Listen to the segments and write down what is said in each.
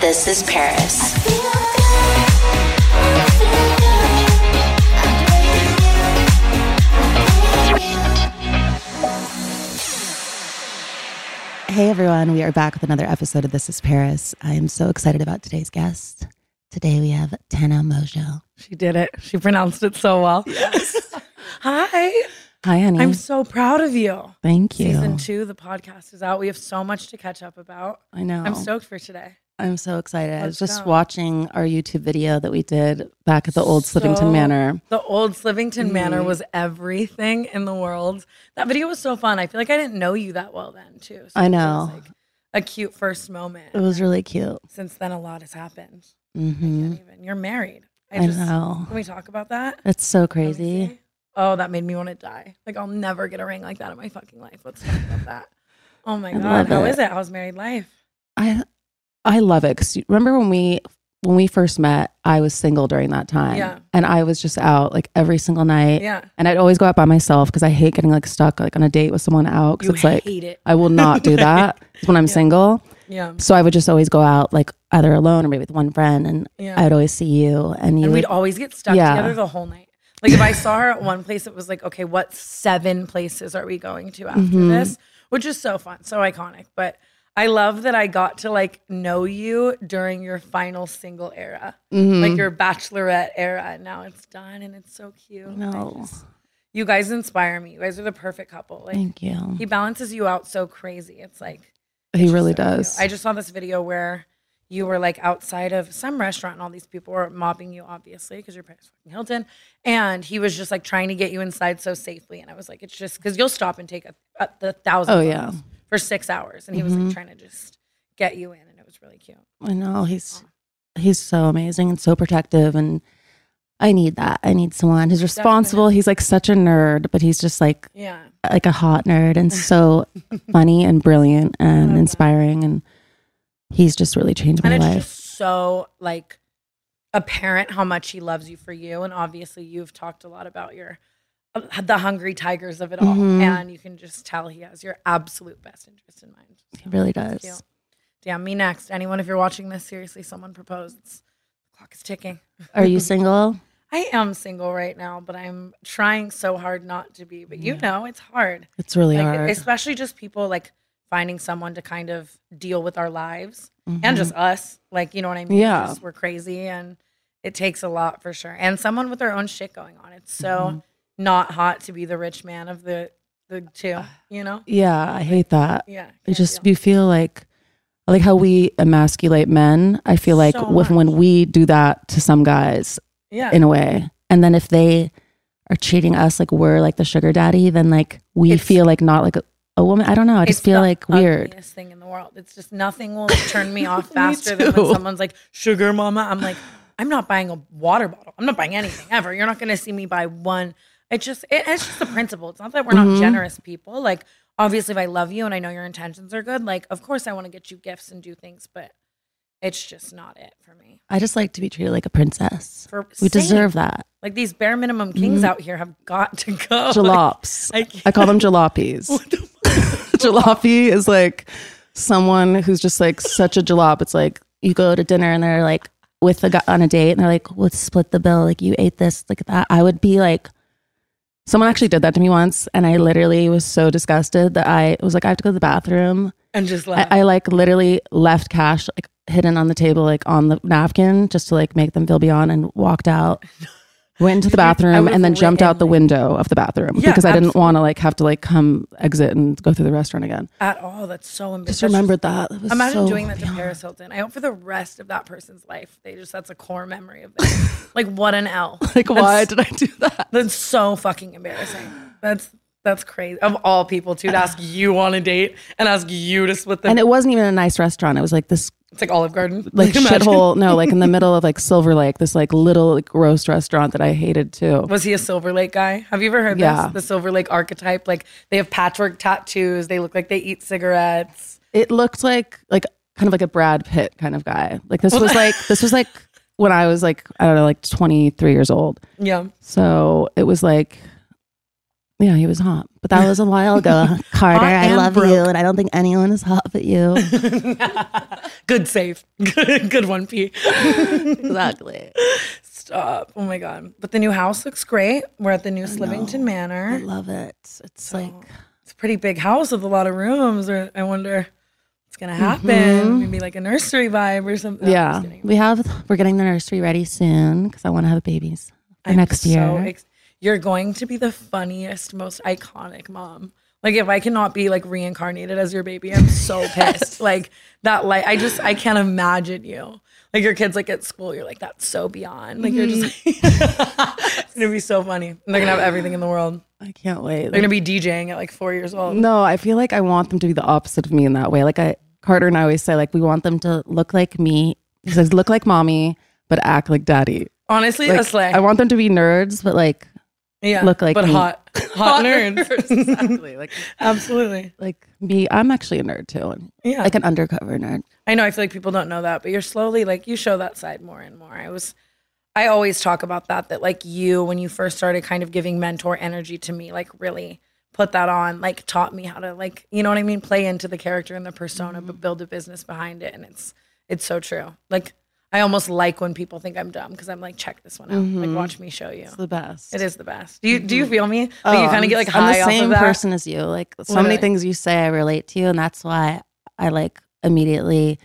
This is Paris. Hey everyone, we are back with another episode of This is Paris. I am so excited about today's guest. Today we have Tana Mongeau. She did it. She pronounced it so well. Yes. Hi. Hi, honey. I'm so proud of you. Thank you. Season two, the podcast is out. We have so much to catch up about. I know. I'm stoked for today. I'm so excited. I was just go. watching our YouTube video that we did back at the old Slivington Manor. The old Slivington Manor Mhm. was everything in the world. That video was so fun. I feel like I didn't know you that well then, too. So I it was, know. like, a cute first moment. It was really cute. Since then, a lot has happened. hmm even. You're married. I just know. Can we talk about that? It's so crazy. Oh, that made me want to die. Like I'll never get a ring like that in my fucking life. Let's talk about that. Oh my I god, how it. is it? How's married life? I I love it because remember when we when we first met, I was single during that time, Yeah. and I was just out like every single night, Yeah. And I'd always go out by myself because I hate getting like stuck like on a date with someone out because You it's like it. I will not do that when I'm single. Yeah. So I would just always go out like either alone or maybe with one friend, and Yeah. I'd always see you, and you And we'd would- always get stuck Yeah. together the whole night. Like if I saw her at one place, it was like, okay, what seven places are we going to after Mhm. this? Which is so fun, so iconic. But I love that I got to like know you during your final single era, Mhm. like your bachelorette era. And now it's done, and it's so cute. No. just- you guys inspire me. You guys are the perfect couple. Like, Thank you. He balances you out so crazy. It's like He it's really so cute. does. I just saw this video where you were like outside of some restaurant and all these people were mobbing you, obviously, because your parents fucking Hilton. And he was just like trying to get you inside so safely. And I was like, it's just because you'll stop and take a, a, the thousand Oh, yeah. For six hours. And he was like mm-hmm. trying to just get you in. And it was really cute. I know he's he's so amazing and so protective, and I need that. I need someone who's responsible. He's like such a nerd, but he's just like Yeah. like a hot nerd and so funny and brilliant and inspiring, and he's just really changed my and it's life. just so like apparent how much he loves you for you and obviously you've talked a lot about your the hungry tigers of it all Mhm. and you can just tell he has your absolute best interest in mind He really does. damn me next anyone if you're watching this seriously someone proposed the clock is ticking Are you single? i am single right now but i'm trying so hard not to be but you know it's hard It's really Like, hard. especially just people like finding someone to kind of deal with our lives Mhm. and just us. Like, you know what I mean? Yeah. Just we're crazy and it takes a lot for sure. And someone with their own shit going on. It's so Mm-hmm. Not hot to be the rich man of the the two, you know? Yeah, I hate that. Yeah, It just you feel like like how we emasculate men. I feel like So with, when we do that to some guys, Yeah. in a way, and then if they are treating us like we're like the sugar daddy, then like we It's- feel like not like a, a woman. I don't know. I just feel like weird. thing in the world. It's just nothing will turn me off faster than when someone's like, sugar mama. I'm like, I'm not buying a water bottle. I'm not buying anything ever. You're not going to see me buy one. It's just, it, it's just the principle. It's not that we're not Mhm. generous people. Like, obviously if I love you and I know your intentions are good, like of course I want to get you gifts and do things, but it's just not it for me. I just like to be treated like a princess. For We same. deserve that. Like these bare minimum kings out here have got to go. Jalops. I I, call them jalopies. Jalopy is like someone who's just like such a jalop. It's like you go to dinner and they're like with the guy on a date and they're like, let's split the bill. Like you ate this, like that. I would be like, someone actually did that to me once and I literally was so disgusted that I was like, I have to go to the bathroom. and just I. I like literally left cash like hidden on the table, like on the napkin just to like make them feel beyond and walked out. Went into the bathroom and then jumped out the window of the bathroom Yeah, because I didn't want to like have to like come exit and go through the restaurant again. at all. That's so embarrassing. Just remembered that. Was Imagine so doing that to beyond. Paris Hilton. I hope for the rest of that person's life, they just that's a core memory of them. like what an L. Like, why That's- did I do that? That's so fucking embarrassing. That's that's crazy. Of all people, too, to ask you on a date and ask you to split the. And it wasn't even a nice restaurant. It was like this it's like Olive Garden. like shithole. No, like in the middle of like Silver Lake, this like little like gross restaurant that I hated too. Was he a Silver Lake guy? Have you ever heard Yeah. this? The Silver Lake archetype. Like they have patchwork tattoos. They look like they eat cigarettes. It looked like like kind of like a Brad Pitt kind of guy. Like this was like this was like when I was like I don't know like 23 years old. Yeah. So it was like yeah, he was hot. But that was a while ago. Carter, I and love broke. you and I don't think anyone is hot but you. Good save. Good, good one, P. exactly. Stop. Oh my God. But the new house looks great. We're at the new Slivington Manor. I love it. It's like It's a pretty big house with a lot of rooms. Or I wonder what's going to mm-hmm. happen. Maybe like a nursery vibe or something. No, yeah. We have we're getting the nursery ready soon because I want to have babies I'm next so year. ex- you're going to be the funniest, most iconic mom. Like if I cannot be like reincarnated as your baby, I'm so pissed. like that, like I just I can't imagine you. Like your kids like at school, you're like that's so beyond. Like you're just mm. it's gonna be so funny. And they're gonna have everything in the world. I can't wait. They're gonna be DJing at like four years old. No, I feel like I want them to be the opposite of me in that way. Like I Carter and I always say, like we want them to look like me. He says, look like mommy, but act like daddy. Honestly, Like, a slay. I want them to be nerds, but like yeah, look like but me. hot, hot nerds. exactly like Absolutely. like me. I'm actually a nerd too, and Yeah. like an undercover nerd. I know I feel like people don't know that, but you're slowly like you show that side more and more. I was I always talk about that that like you when you first started kind of giving mentor energy to me, like really put that on, like taught me how to like, you know what I mean, play into the character and the persona but mm-hmm. build a business behind it and it's it's so true. Like I almost like when people think I'm dumb because I'm like check this one out. Like watch me show you. It's the best. It is the best. Do you do you mm-hmm. feel me? Like you Oh, kind of get like I'm high the off same of person as you. Like so Literally. many things you say, I relate to, you, and that's why I like immediately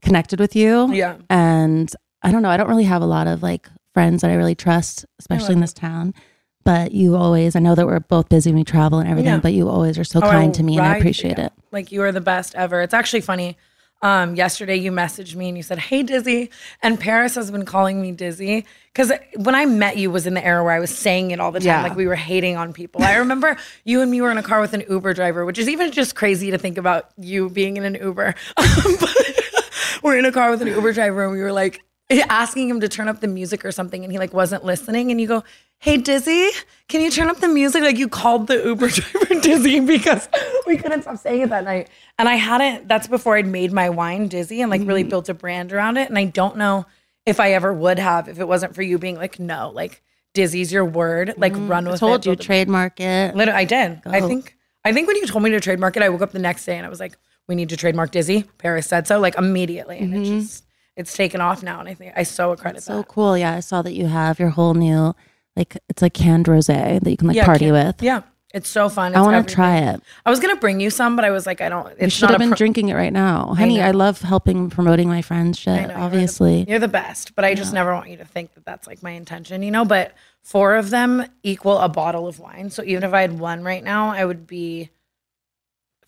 connected with you. Yeah. And I don't know. I don't really have a lot of like friends that I really trust, especially in this town. But you always, I know that we're both busy when we travel and everything, Yeah. but you always are so Oh, kind to me and I appreciate you. it. Like you are the best ever. It's actually funny. Um, yesterday you messaged me and you said, "Hey Dizzy," and Paris has been calling me Dizzy because when I met you was in the era where I was saying it all the time, Yeah. like we were hating on people. I remember you and me were in a car with an Uber driver, which is even just crazy to think about you being in an Uber. we're in a car with an Uber driver and we were like asking him to turn up the music or something, and he like wasn't listening, and you go. Hey Dizzy, can you turn up the music? Like you called the Uber driver Dizzy because we couldn't stop saying it that night. And I hadn't, that's before I'd made my wine Dizzy and like really Mm-hmm. built a brand around it. And I don't know if I ever would have if it wasn't for you being like, no, like Dizzy's your word, like run with Mm-hmm. I told it. you, trademark it. Literally, I did. I think, I think when you told me to trademark it, I woke up the next day and I was like, we need to trademark Dizzy. Paris said so, like immediately. And it's just, it's taken off now. And I think I so accredit Mm-hmm. So that. cool. Yeah. I saw that you have your whole new, like, it's like canned rose that you can like party can- with. Yeah. It's so fun. I want to try it. I was gonna bring you some, but I was like, I don't. It's You should not have been pro- drinking it right now. Honey, know. I love helping promoting my friend's shit, know, you're the- obviously. You're the best, but I just never want you to think that that's like my intention, you know. But four of them equal a bottle of wine. So even if I had one right now, I would be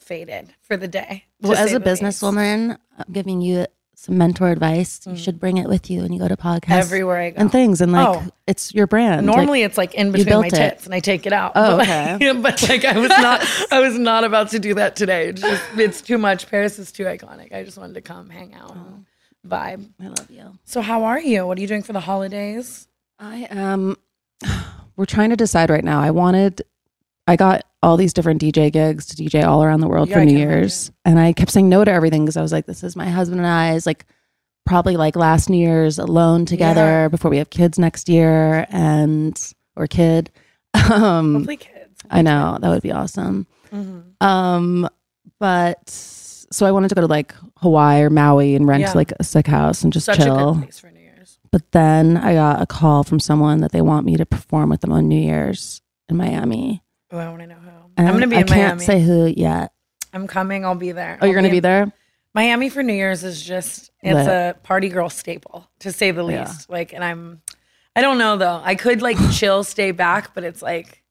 faded for the day. Well, as a businesswoman, I'm giving you some mentor advice. You should bring it with you when you go to podcasts Mm. Everywhere I go. and things. And like, Oh. it's your brand. Like, Normally, it's like in between my built it. tits, and I take it out. Oh, but, okay. but like, I was not, I was not about to do that today. It's just, it's too much. Paris is too iconic. I just wanted to come, hang out, and vibe. I love you. So, how are you? What are you doing for the holidays? I am. We're trying to decide right now. I wanted. I got all these different DJ gigs to DJ all around the world Yeah, for I New Year's. And I kept saying no to everything because I was like, this is my husband and I I's like probably like last New Year's alone together Yeah. before we have kids next year and or kid. Um Hopefully kids. I know that would be awesome. Mhm. Um, but so I wanted to go to like Hawaii or Maui and rent Yeah. like a sick house and just Such a chill. good place for New Year's. But then I got a call from someone that they want me to perform with them on New Year's in Miami. Oh, I want to know who. And I'm gonna be I in Miami. I can't say who yet. I'm coming. I'll be there. Oh, you're gonna be in- there? Miami for New Year's is just it's Lit. a party girl staple to say the Yeah. least. Like, and I'm, I don't know though. I could like chill, stay back, but it's like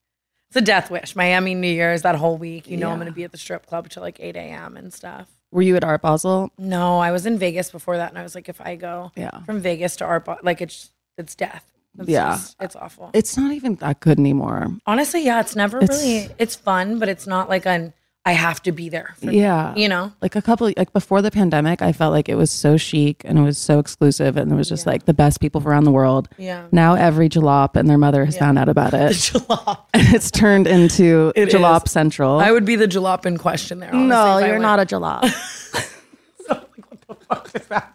it's a death wish. Miami New Year's that whole week. You know, I'm gonna be at the strip club till like 8 a.m. and stuff. Were you at Art Basel? No, I was in Vegas before that, and I was like, if I go Yeah. from Vegas to Art, Bo- like it's it's death. It's Yeah. just- it's awful. It's not even that good anymore. Honestly, yeah, it's never It's- really. It's fun, but it's not like an I have to be there. For, Yeah. you know. Like a couple like before the pandemic, I felt like it was so chic and it was so exclusive and it was just like the best people from around the world. Yeah. Now every jalop and their mother has found out about it. Jalop. and it's turned into It jalop is. central. I would be the jalop in question there. honestly, no, you're not a jalop. I can't,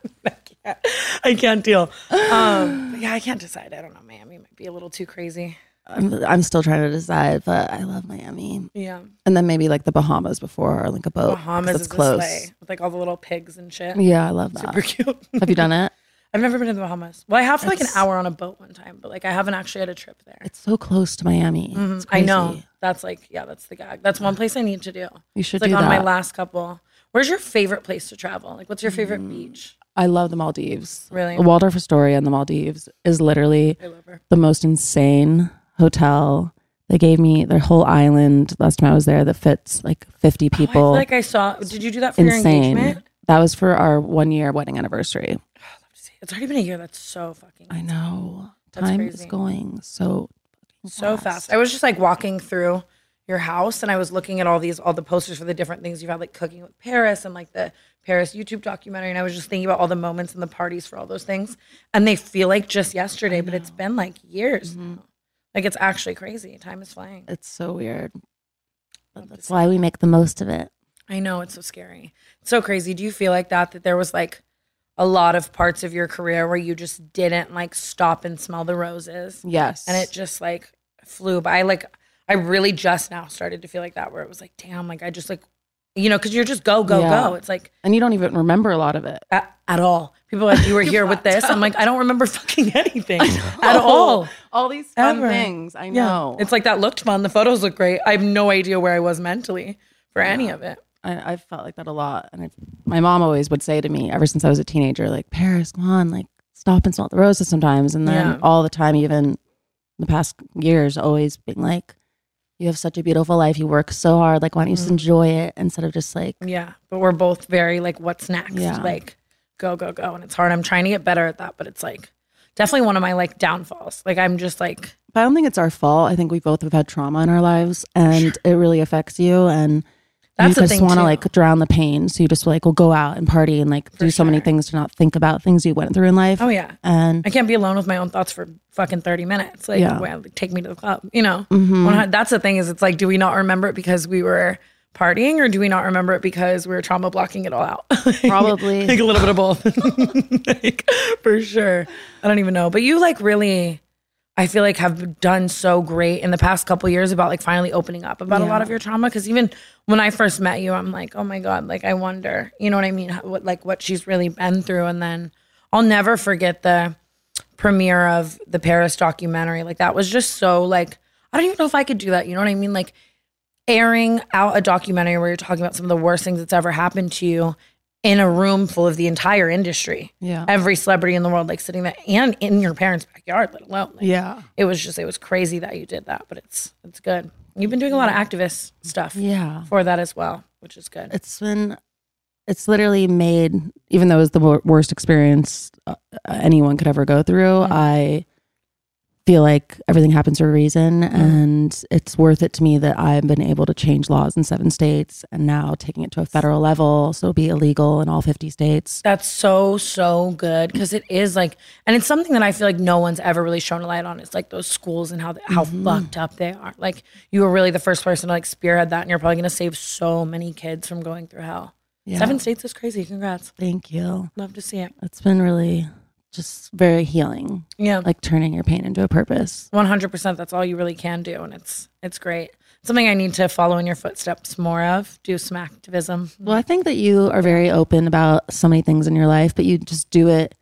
I can't deal. Um, yeah, I can't decide. I don't know. Miami might be a little too crazy. I'm, I'm still trying to decide, but I love Miami. Yeah, And then maybe like the Bahamas before, or like a boat. Bahamas it's is close. sleigh with like all the little pigs and shit. Yeah, I love that. Super cute. Have you done it? I've never been to the Bahamas. Well, I have for like an hour on a boat one time, but like I haven't actually had a trip there. It's so close to Miami. Mm-hmm. I know. That's like yeah, that's the gag. That's one place I need to do. You should It's like on my last couple. Where's your favorite place to travel? Like, what's your favorite Mm. beach? I love the Maldives. Really? Waldorf Astoria in the Maldives is literally I love her. the most insane hotel. They gave me their whole island last time I was there that fits like 50 Oh, I feel people. like I saw. Did you do that for your insane. engagement? That was for our one year wedding anniversary. Oh, it's already been a year. That's so fucking. I know. That's Time is going so so fast. I was just like walking through your house and I was looking at all these all the posters for the different things you've had like cooking with Paris and like the Paris YouTube documentary and I was just thinking about all the moments and the parties for all those things and they feel like just yesterday but it's been like years. Mm-hmm. Like it's actually crazy. Time is flying. It's so weird. But that's why we make the most of it. I know it's so scary. It's so crazy. Do you feel like that that there was like a lot of parts of your career where you just didn't like stop and smell the roses? Yes. and it just like flew by. Like I really just now started to feel like that, where it was like, damn, like I just like, you know, because you're just go go Yeah. go. It's like and you don't even remember a lot of it. at, at all. People are like you were here with this. I'm like I don't remember fucking anything at all. All these fun Ever. things. I Yeah, know. it's like that looked fun. The photos look great. I have no idea where I was mentally for any of it. I, I've felt like that a lot. And I, my mom always would say to me, ever since I was a teenager, like, Paris, come on, like, stop and smell the roses sometimes. And then Yeah. all the time, even the past years, always being like, you have such a beautiful life. You work so hard. Like, why don't you just mm-hmm. enjoy it instead of just like, Yeah, but we're both very like, what's next? Yeah. Like, go go go, and it's hard. I'm trying to get better at that, but it's like definitely one of my like downfalls. Like I'm just like but I don't think it's our fault. I think we both have had trauma in our lives and it really affects you. And That's you just want to like drown the pain. So you just like will go out and party and like do so many things to not think about things you went through in life. oh yeah. And I can't be alone with my own thoughts for fucking 30 minutes. Like, Yeah. well, take me to the club, you know? Mhm. That's the thing is, it's like, do we not remember it because we were partying or do we not remember it because we were trauma blocking it all out? Probably. like a little bit of both. like, for sure. I don't even know. But you like really, I feel like have done so great in the past couple years about like finally opening up about a lot of your trauma. Cause even when I first met you, I'm like, oh my God, like I wonder, you know what I mean? How, what, like what she's really been through. And then I'll never forget the premiere of the Paris documentary. Like that was just so like, I don't even know if I could do that. You know what I mean? Like airing out a documentary where you're talking about some of the worst things that's ever happened to you in a room full of the entire industry. Yeah. Every celebrity in the world, like sitting there and in your parents' backyard, let alone. Like, yeah. It was just, it was crazy that you did that, but it's, it's good. You've been doing a lot of activist stuff Yeah. for that as well, which is good. It's been, it's literally made, even though it was the worst experience uh, anyone could ever go through, Mm. I feel like everything happens for a reason Mm-hmm. and it's worth it to me that I've been able to change laws in seven states and now taking it to a federal level so it'll be illegal in all 50 states. That's so so good because it is like, and it's something that I feel like no one's ever really shown a light on. It's like those schools and how how Mm-hmm. fucked up they are. Like you were really the first person to like spearhead that, and you're probably gonna save so many kids from going through hell. Yeah. Seven states is crazy. Congrats. Thank you. Love to see it. It's been really just very healing, Yeah, like turning your pain into a purpose. one hundred percent. That's all you really can do, and it's it's great. Something I need to follow in your footsteps more of. Do some activism. Well, I think that you are very open about so many things in your life, but you just do it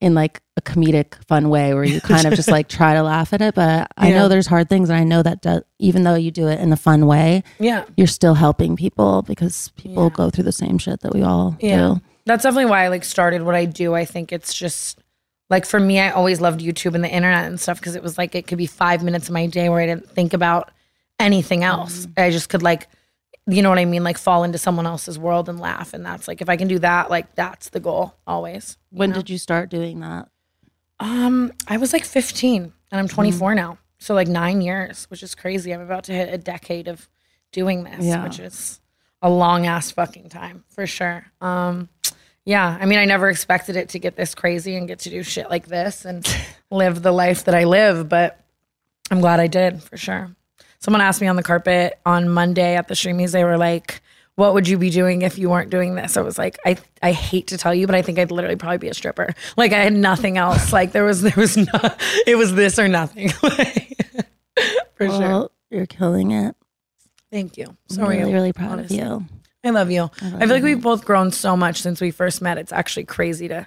in like a comedic, fun way where you kind of just like try to laugh at it. But I Yeah. know there's hard things, and I know that do, even though you do it in a fun way, Yeah. you're still helping people because people Yeah. go through the same shit that we all Yeah. do. That's definitely why I like started what I do. I think it's just like for me, I always loved YouTube and the internet and stuff because it was like it could be five minutes of my day where I didn't think about anything else. I just could like, you know what I mean? Like fall into someone else's world and laugh. And that's like, if I can do that, like that's the goal always. When did you start doing that? Um, I was like 15 and Mm-hmm. I'm 24 now. So like nine years, which is crazy. I'm about to hit a decade of doing this, Yeah. which is a long ass fucking time for sure. Um, yeah, I mean, I never expected it to get this crazy and get to do shit like this and live the life that I live, but I'm glad I did for sure. Someone asked me on the carpet on Monday at the Streamies, they were like, what would you be doing if you weren't doing this? I was like, I I hate to tell you, but I think I'd literally probably be a stripper. Like I had nothing else. Like there was there was not it was this or nothing. for sure. You're killing it. Thank you. I'm So really, really proud honestly. of you. I love you. I, feel like we've both grown so much since we first met. It's actually crazy to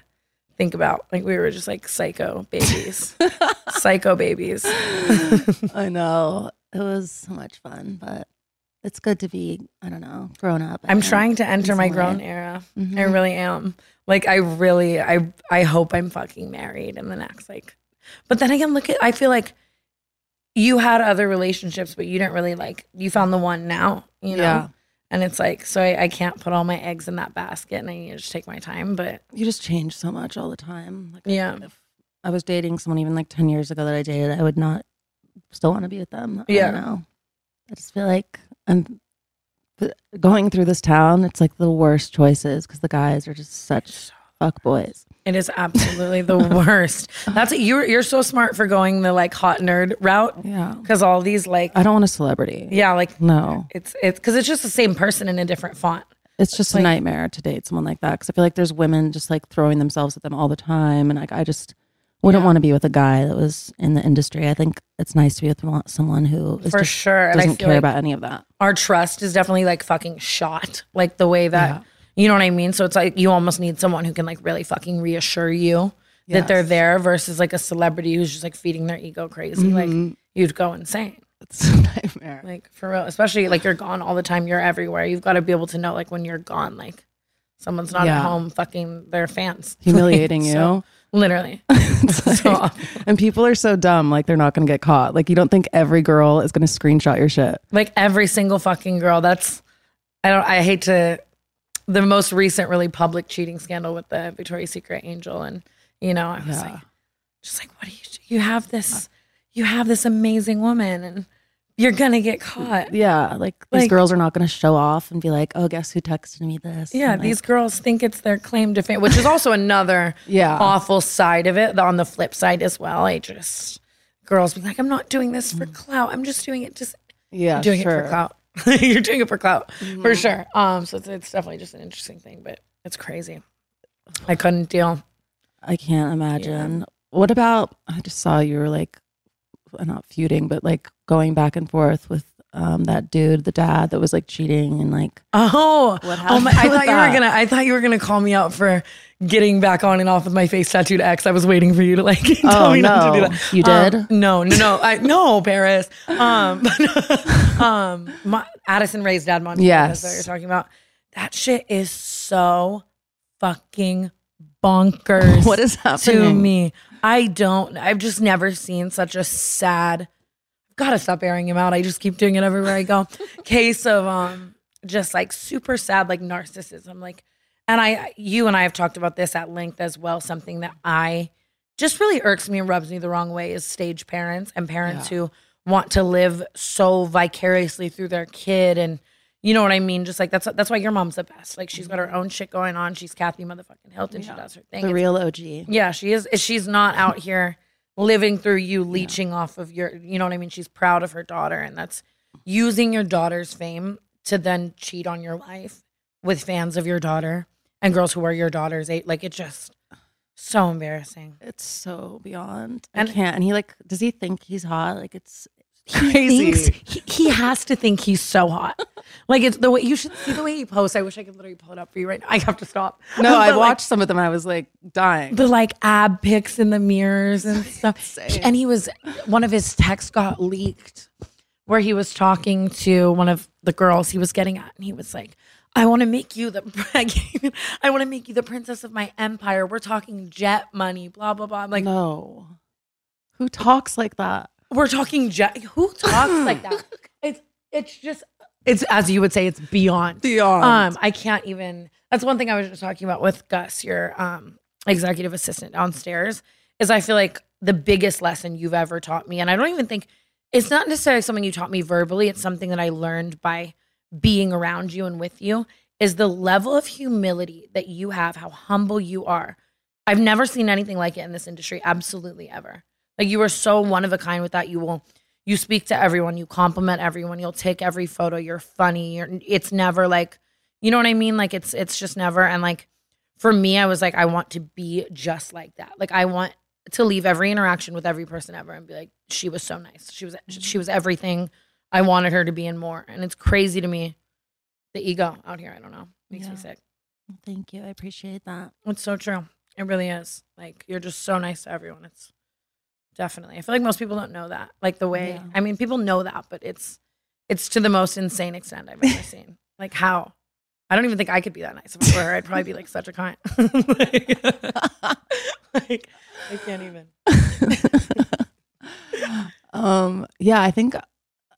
think about. Like we were just like psycho babies. psycho babies. I know. It was so much fun, but it's good to be, I don't know, grown up. I I'm trying to enter my grown way. era. Mhm. I really am. Like I really I I hope I'm fucking married in the next like but then again look at I feel like you had other relationships but you didn't really like you found the one now, you know? Yeah. And it's like so I, I can't put all my eggs in that basket and I need to just take my time. But You just change so much all the time. Like, yeah. if I was dating someone even like 10 years ago that I dated, I would not still want to be with them. I Yeah. don't know. I just feel like I'm going through this town. It's like the worst choices because the guys are just such fuck boys. It is absolutely the worst. That's you're you're so smart for going the like hot nerd route Yeah. because all these like I don't want a celebrity. yeah like No. it's it's because it's just the same person in a different font. It's just Like- a nightmare to date someone like that because I feel like there's women just like throwing themselves at them all the time, and like I just wouldn't Yeah. want to be with a guy that was in the industry. I think it's nice to be with someone who is For just sure. Doesn't care like- about any of that. our trust is definitely like fucking shot like the way that you know what i mean so it's like you almost need someone who can like really fucking reassure you that they're there versus like a celebrity who's just like feeding their ego crazy Mm-hmm. like you'd go insane It's a nightmare. like for real especially like you're gone all the time you're everywhere you've got to be able to know like when you're gone like someone's not Yeah. at home fucking their fans Humiliating Like, you. literally like- so and people are so dumb, like they're not going to get caught. Like you don't think every girl is going to screenshot your shit. like every single fucking girl. That's I don't I hate to the most recent really public cheating scandal with the Victoria's Secret angel and you know, I was Yeah. like just like what do you do? You have this you have this amazing woman and you're gonna get caught. Yeah, like these girls are not going to show off and be like, "Oh, guess who texted me this?" Yeah, like, these girls think it's their claim to fame, which is also another Yeah. awful side of it. On the flip side as well, I just girls be like, I'm not doing this for mm. clout. I'm just doing it just yeah, doing sure. it for clout. You're doing it for clout for sure. Um, so it's, it's definitely just an interesting thing, but it's crazy. I couldn't deal. I can't imagine. What about? I just saw you were like, not feuding, but like going back and forth with um, that dude, the dad that was like cheating and like. Oh, What happened oh my, I thought you were gonna. I thought you were gonna call me out for getting back on and off with my face tattooed X. I was waiting for you to like tell Oh, me not to do no. that. You Um, did? no, no, no. I no Paris. Um, um, my, Addison Rae's dad, Monty. Yes. that's what you're talking about. That shit is so fucking bonkers. What is happening to me. I don't. I've just never seen such a sad. I've got to stop airing him out. I just keep doing it everywhere I go. Case of um, just like super sad, like narcissism. Like, and I, you and I have talked about this at length as well. Something that I just really irks me and rubs me the wrong way is stage parents and parents who want to live so vicariously through their kid and you know what I mean? Just like that's that's why your mom's the best. Like she's got her own shit going on. She's Kathy motherfucking Hilton. She does her thing. The It's- real OG. yeah, she is. She's not out here living through you, leeching off of your. You know what I mean? She's proud of her daughter, and that's using your daughter's fame to then cheat on your life with fans of your daughter and girls who are your daughter's age. Like it just so embarrassing. It's so beyond. And- I can't. And he like, does he think he's hot? Like it's He crazy. thinks he, he has to think he's so hot. Like it's the way you should see the way he posts. I wish I could literally pull it up for you right now. I have to stop. no, I But, like, watched some of them. and I was like dying. the like ab pics in the mirrors and stuff. and he was one of his texts got leaked where he was talking to one of the girls he was getting at, and he was like, "I want to make you the I want to make you the princess of my empire. We're talking jet money, blah blah blah." I'm like, no. Who talks like that? "We're talking jet. Who talks like that? It's it's just." It's as you would say, it's beyond. Beyond. Um, I can't even. That's one thing I was just talking about with Gus, your um executive assistant downstairs. Is I feel like the biggest lesson you've ever taught me, and I don't even think it's not necessarily something you taught me verbally. It's something that I learned by being around you and with you. Is the level of humility that you have, how humble you are. I've never seen anything like it in this industry, absolutely ever. Like you are so one of a kind with that. You will you speak to everyone, you compliment everyone, you'll take every photo, you're funny. You're it's never like you know what I mean? Like it's it's just never and like for me, I was like, I want to be just like that. Like I want to leave every interaction with every person ever and be like, she was so nice. She was mm-hmm. she was everything I wanted her to be and more. And it's crazy to me, the ego out here. I don't know. Makes me Yeah. sick. Thank you. I appreciate that. It's so true. It really is. Like you're just so nice to everyone. It's definitely. I feel like most people don't know that. Like the way Yeah. I mean, people know that, but it's it's to the most insane extent I've ever seen. Like how? I don't even think I could be that nice if I were her. I'd probably be like such a cunt. like, like, I can't even. um yeah i think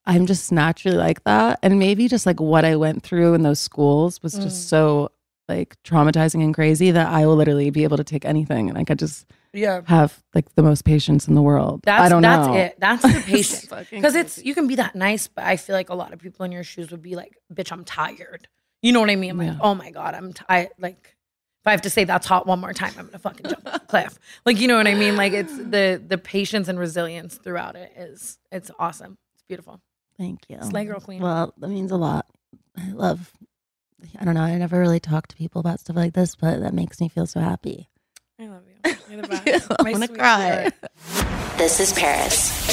i'm just naturally like that and maybe just like what i went through in those schools was Mm. just so like traumatizing and crazy that i will literally be able to take anything and i could just Yeah. have like the most patience in the world That's i don't that's know it. That's the patience. Because it's crazy. you can be that nice, but I feel like a lot of people in your shoes would be like, "Bitch, I'm tired." You know what I mean? I'm like, "Oh my god, I'm tired." Like, if I have to say that's hot one more time, I'm gonna fucking jump off the cliff. Like, you know what I mean? Like, it's the the patience and resilience throughout it is it's awesome. It's beautiful. thank you Slay girl queen. well that means a lot i love i don't know i never really talk to people about stuff like this but that makes me feel so happy I love you. You're the best. i'm gonna cry sweetheart. This is Paris.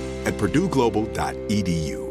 at purdueglobal.edu.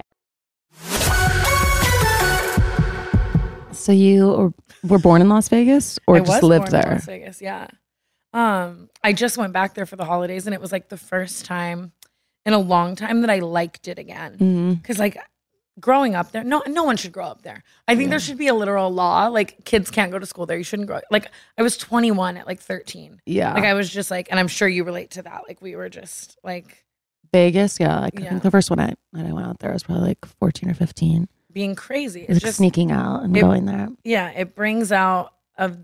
So you were- born in Las Vegas or I just was lived born in there? Las Vegas, yeah. Um, I just went back there for the holidays, and it was like the first time in a long time that I liked it again. Mhm. Because like growing up there, no, no one should grow up there. I think there should be a literal law, like kids can't go to school there. You shouldn't grow. Like I was 21 at like 13. Yeah. Like I was just like, and I'm sure you relate to that. Like we were just like Vegas, yeah. Like I Yeah. think the first one I when I went out there was probably like 14 or 15. being crazy. It It's was just sneaking out and it- going there. yeah, it brings out of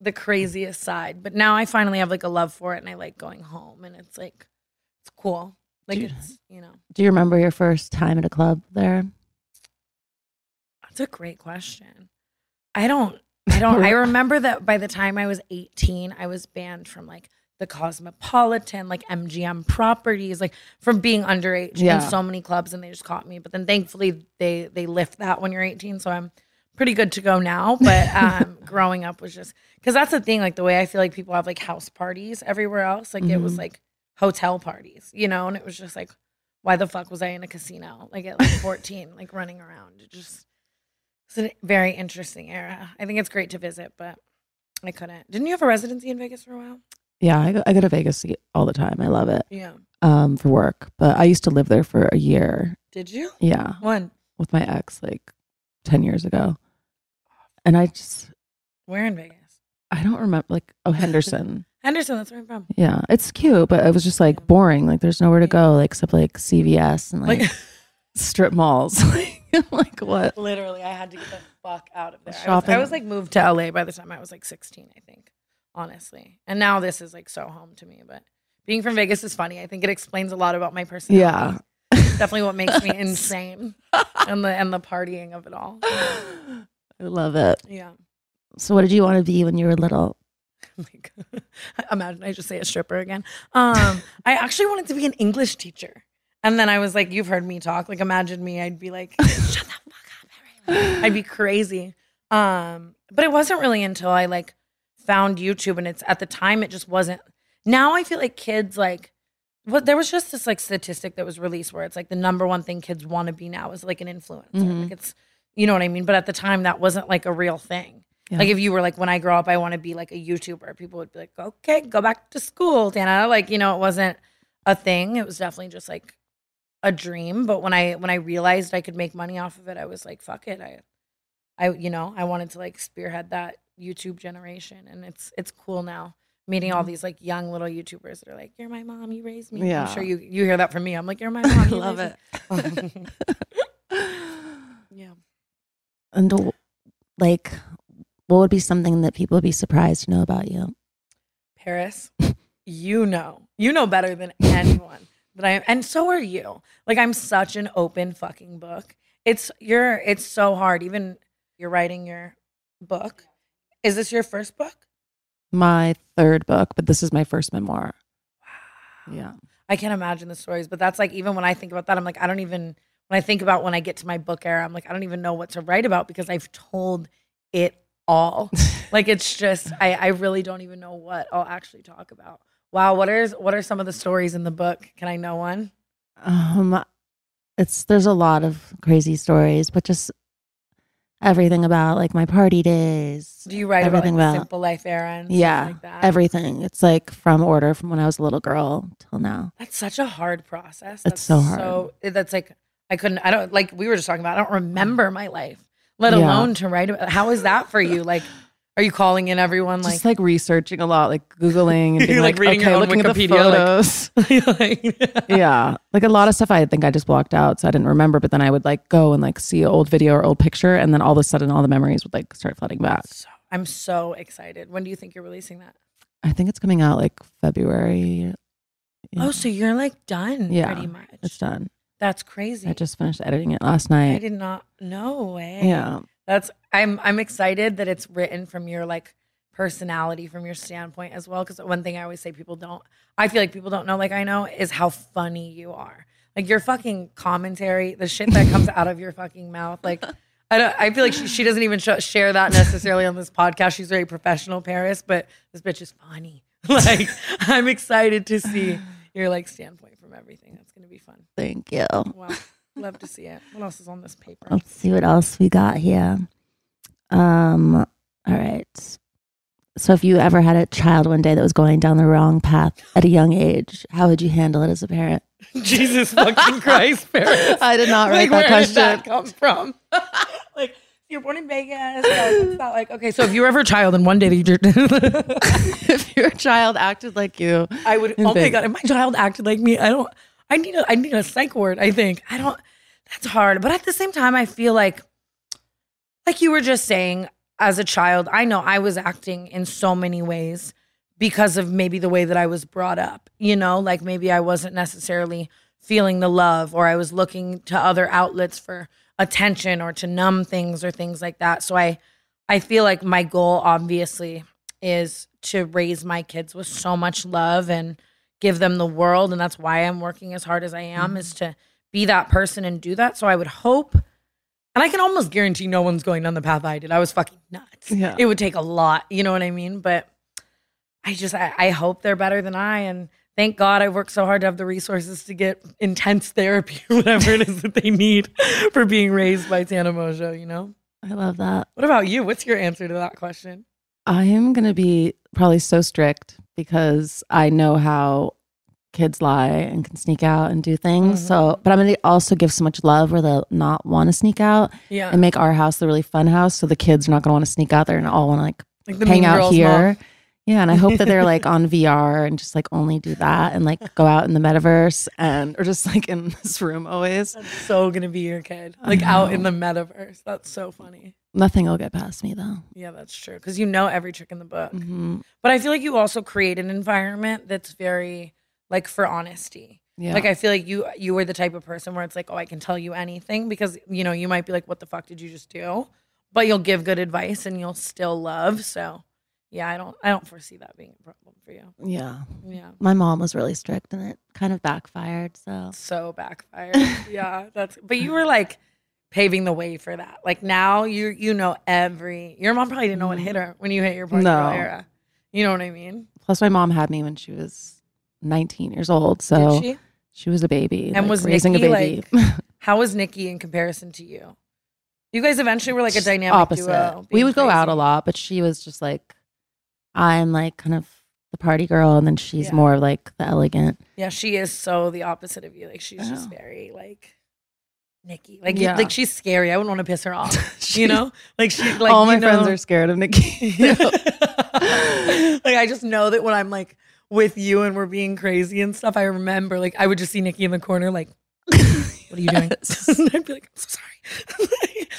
the craziest side. But now I finally have like a love for it, and I like going home, and it's like it's cool. Like it's you know, Do you remember your first time at a club there? that's a great question. I don't. I don't. I remember that by the time I was 18, I was banned from like the Cosmopolitan, like MGM properties, like from being underage Yeah. in so many clubs, and they just caught me. But then thankfully they they lift that when you're 18, so I'm pretty good to go now. But um, growing up was just because that's the thing. Like the way I feel like people have like house parties everywhere else, like it was Mhm. like hotel parties, you know, and it was just like, why the fuck was I in a casino like at like 14, like running around? It just it's a very interesting era. I think it's great to visit, but I couldn't. Didn't you have a residency in Vegas for a while? Yeah, I go, I go to Vegas all the time. I love it Yeah. um, for work. But I used to live there for a year. Did you? Yeah, One. with my ex like 10 years ago. And I just, Where in Vegas? I don't remember, like, oh, Henderson. Henderson. That's where I'm from. yeah, it's cute, but it was just like boring. Like, there's nowhere to go, like, except like CVS and like, Like, strip malls. like, what? literally, I had to get the fuck out of there. I was, I was like moved to LA by the time I was like 16, I think, honestly. And now this is like so home to me. But being from Vegas is funny. I think it explains a lot about my personality. Yeah. Definitely what makes me insane and the and the partying of it all. I love it. Yeah. So, what did you want to be when you were little? Like, imagine I just say a stripper again. Um, I actually wanted to be an English teacher. And then I was like, you've heard me talk. Like, imagine me. I'd be like, shut the fuck up, everyone. I'd be crazy. Um, but it wasn't really until I like found YouTube and it's at the time it just wasn't. Now I feel like kids like what there was just this like statistic that was released where it's like the number one thing kids want to be now is like an influencer. Mhm. Like it's you know what I mean? But at the time that wasn't like a real thing. Yeah. Like if you were like, when I grow up, I want to be like a YouTuber. People would be like, okay, go back to school, Tana. Like you know, it wasn't a thing. It was definitely just like a dream. But when I when I realized I could make money off of it, I was like, fuck it. I, I you know, I wanted to like spearhead that YouTube generation, and it's it's cool now meeting all mm-hmm. these like young little YouTubers that are like, you're my mom, you raised me. Yeah. I'm sure you you hear that from me. I'm like, you're my mom. You love it. yeah. And like, what would be something that people would be surprised to know about you? Paris, you know, you know better than anyone that I am, and so are you. Like I'm such an open fucking book. It's you're. It's so hard. Even you're writing your book. Is this your first book? My third book, but this is my first memoir. Wow. Yeah. I can't imagine the stories, but that's like even when I think about that, I'm like I don't even. When I think about when I get to my book era, I'm like I don't even know what to write about because I've told it all. like it's just I I really don't even know what I'll actually talk about. Wow, what are what are some of the stories in the book? Can I know one? Um, it's there's a lot of crazy stories, but just everything about like my party days. Do you write about, everything like, about simple life errands? yeah, like that? everything. It's like from order from when I was a little girl till now. That's such a hard process. It's That's so hard. So that's like I couldn't. I don't like we were just talking about. I don't remember my life, let Yeah. alone to write about. How is that for you? Like, are you calling in everyone? Like, just like researching a lot, like googling and being like, like, reading okay, looking at the Wikipedia, like- photos. yeah, like a lot of stuff I think I just blocked out, so I didn't remember. But then I would like go and like see an old video or old picture, and then all of a sudden, all the memories would like start flooding back. so, I'm so excited. When do you think you're releasing that? I think it's coming out like February. Oh, yeah. Oh, so you're like done? Yeah, pretty much. it's done. That's crazy. I just finished editing it last night. I did not. No way. Yeah. That's I'm I'm excited that it's written from your like personality, from your standpoint as well. Because one thing I always say people don't, I feel like people don't know, like I know, is how funny you are. Like your fucking commentary, the shit that comes out of your fucking mouth, like. I, don't, I feel like she, she doesn't even sh- share that necessarily on this podcast. She's very professional, Paris, but this bitch is funny. Like, I'm excited to see your like standpoint from everything. That's gonna be fun. Thank you. Wow, love to see it. What else is on this paper? Let's see what else we got here. Um, all right. So if you ever had a child one day that was going down the wrong path at a young age, how would you handle it as a parent? Jesus fucking Christ, Paris. I did not like, write that where question. did that come from? like, you're born in Vegas. Like, it's not like, okay, so if you were ever a child and one day that you if your child acted like you, I would, In oh my God, if my child acted like me, I don't, I need a, I need a psych ward, I think. I don't, that's hard. But at the same time, I feel like, like you were just saying, as a child, I know I was acting in so many ways because of maybe the way that I was brought up, you know, like maybe I wasn't necessarily feeling the love or I was looking to other outlets for attention or to numb things or things like that. So I I feel like my goal obviously is to raise my kids with so much love and give them the world and that's why I'm working as hard as I am is mm-hmm. to be that person and do that. So I would hope and I can almost guarantee no one's going down the path I did. I was fucking nuts. Yeah. It would take a lot, you know what I mean? But I just I, I hope they're better than I and thank God I worked so hard to have the resources to get intense therapy or whatever it is that they need for being raised by Tana Mongeau, you know? I love that. What about you? What's your answer to that question? I am going to be probably so strict because I know how kids lie and can sneak out and do things. Mm-hmm. So, but I'm going to also give so much love where they'll not want to sneak out Yeah. and make our house the really fun house. So the kids are not going to want to sneak out there and all want to like Like the hang out here. mom. Yeah, and I hope that they're like on VR and just like only do that and like go out in the metaverse and or just like in this room always. That's so gonna be your kid. Like out in the metaverse. That's so funny. Nothing will get past me though. Yeah, that's true. Because you know every trick in the book. Mhm. But I feel like you also create an environment that's very like for honesty. Yeah. Like I feel like you you were the type of person where it's like, oh, I can tell you anything because you know you might be like, what the fuck did you just do? But you'll give good advice and you'll still love. So yeah, I don't I don't foresee that being a problem for you. yeah. Yeah. My mom was really strict and it kind of backfired. So So backfired. yeah, that's. But you were like paving the way for that. Like now you you know every. Your mom probably didn't know what mm-hmm. hit her when you hit your party No. girl era. You know what I mean? plus my mom had me when she was 19 years old. So she? she was a baby. And like, was raising Nikki a baby. like? How was Nikki in comparison to you? You guys eventually were like a dynamic opposite. duo. we would go out a lot, but she was just like, I'm like kind of the party girl, and then she's Yeah. more like the elegant. Yeah, she is so the opposite of you. Like she's just very like Nikki. Like Yeah. like she's scary. I wouldn't want to piss her off. She- you know, like she like All my you friends are scared of Nikki. like I just know that when I'm like with you and we're being crazy and stuff, I remember like I would just see Nikki in the corner like, "What are you doing?" and I'd be like, "I'm so sorry." like,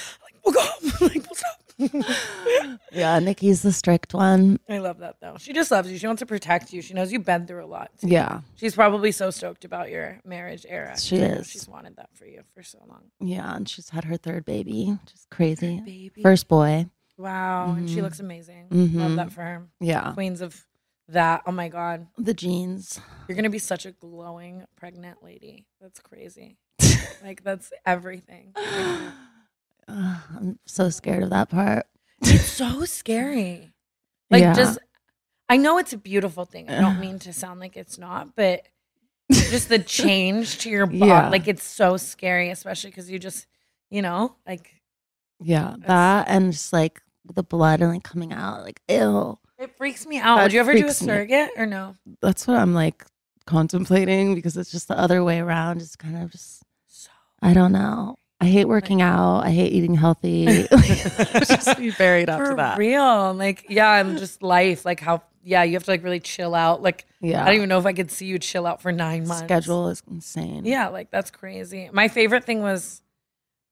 we'll go home. like, we'll stop. yeah, Nikki's the strict one. I love that though. She just loves you. She wants to protect you. She knows you've been through a lot. too. Yeah, She's probably so stoked about your marriage era. She know is. She's wanted that for you for so long. yeah, and she's had her third baby, just crazy. Baby. First boy. Wow. And she Mhm. looks amazing. Love Mhm. that for her. Yeah, Queens of that. Oh my God. the jeans. You're gonna be such a glowing pregnant lady. That's crazy. like that's everything. I'm so scared of that part. It's so scary. Like Yeah. just I know it's a beautiful thing. I don't mean to sound like it's not, but just the change to your body, Yeah. like it's so scary, especially because you just, you know, like Yeah, that and just like the blood and like coming out, like ew. it freaks me out. That Would you ever do a freaks me. surrogate or no? That's what I'm like contemplating because it's just the other way around. It's kind of just So I don't know. I hate working out. I hate eating healthy. just be buried up for that. real. Like, yeah, I'm just life. Like how yeah, you have to like really chill out. Like Yeah. I don't even know if I could see you chill out for nine months. Schedule is insane. Yeah, like that's crazy. My favorite thing was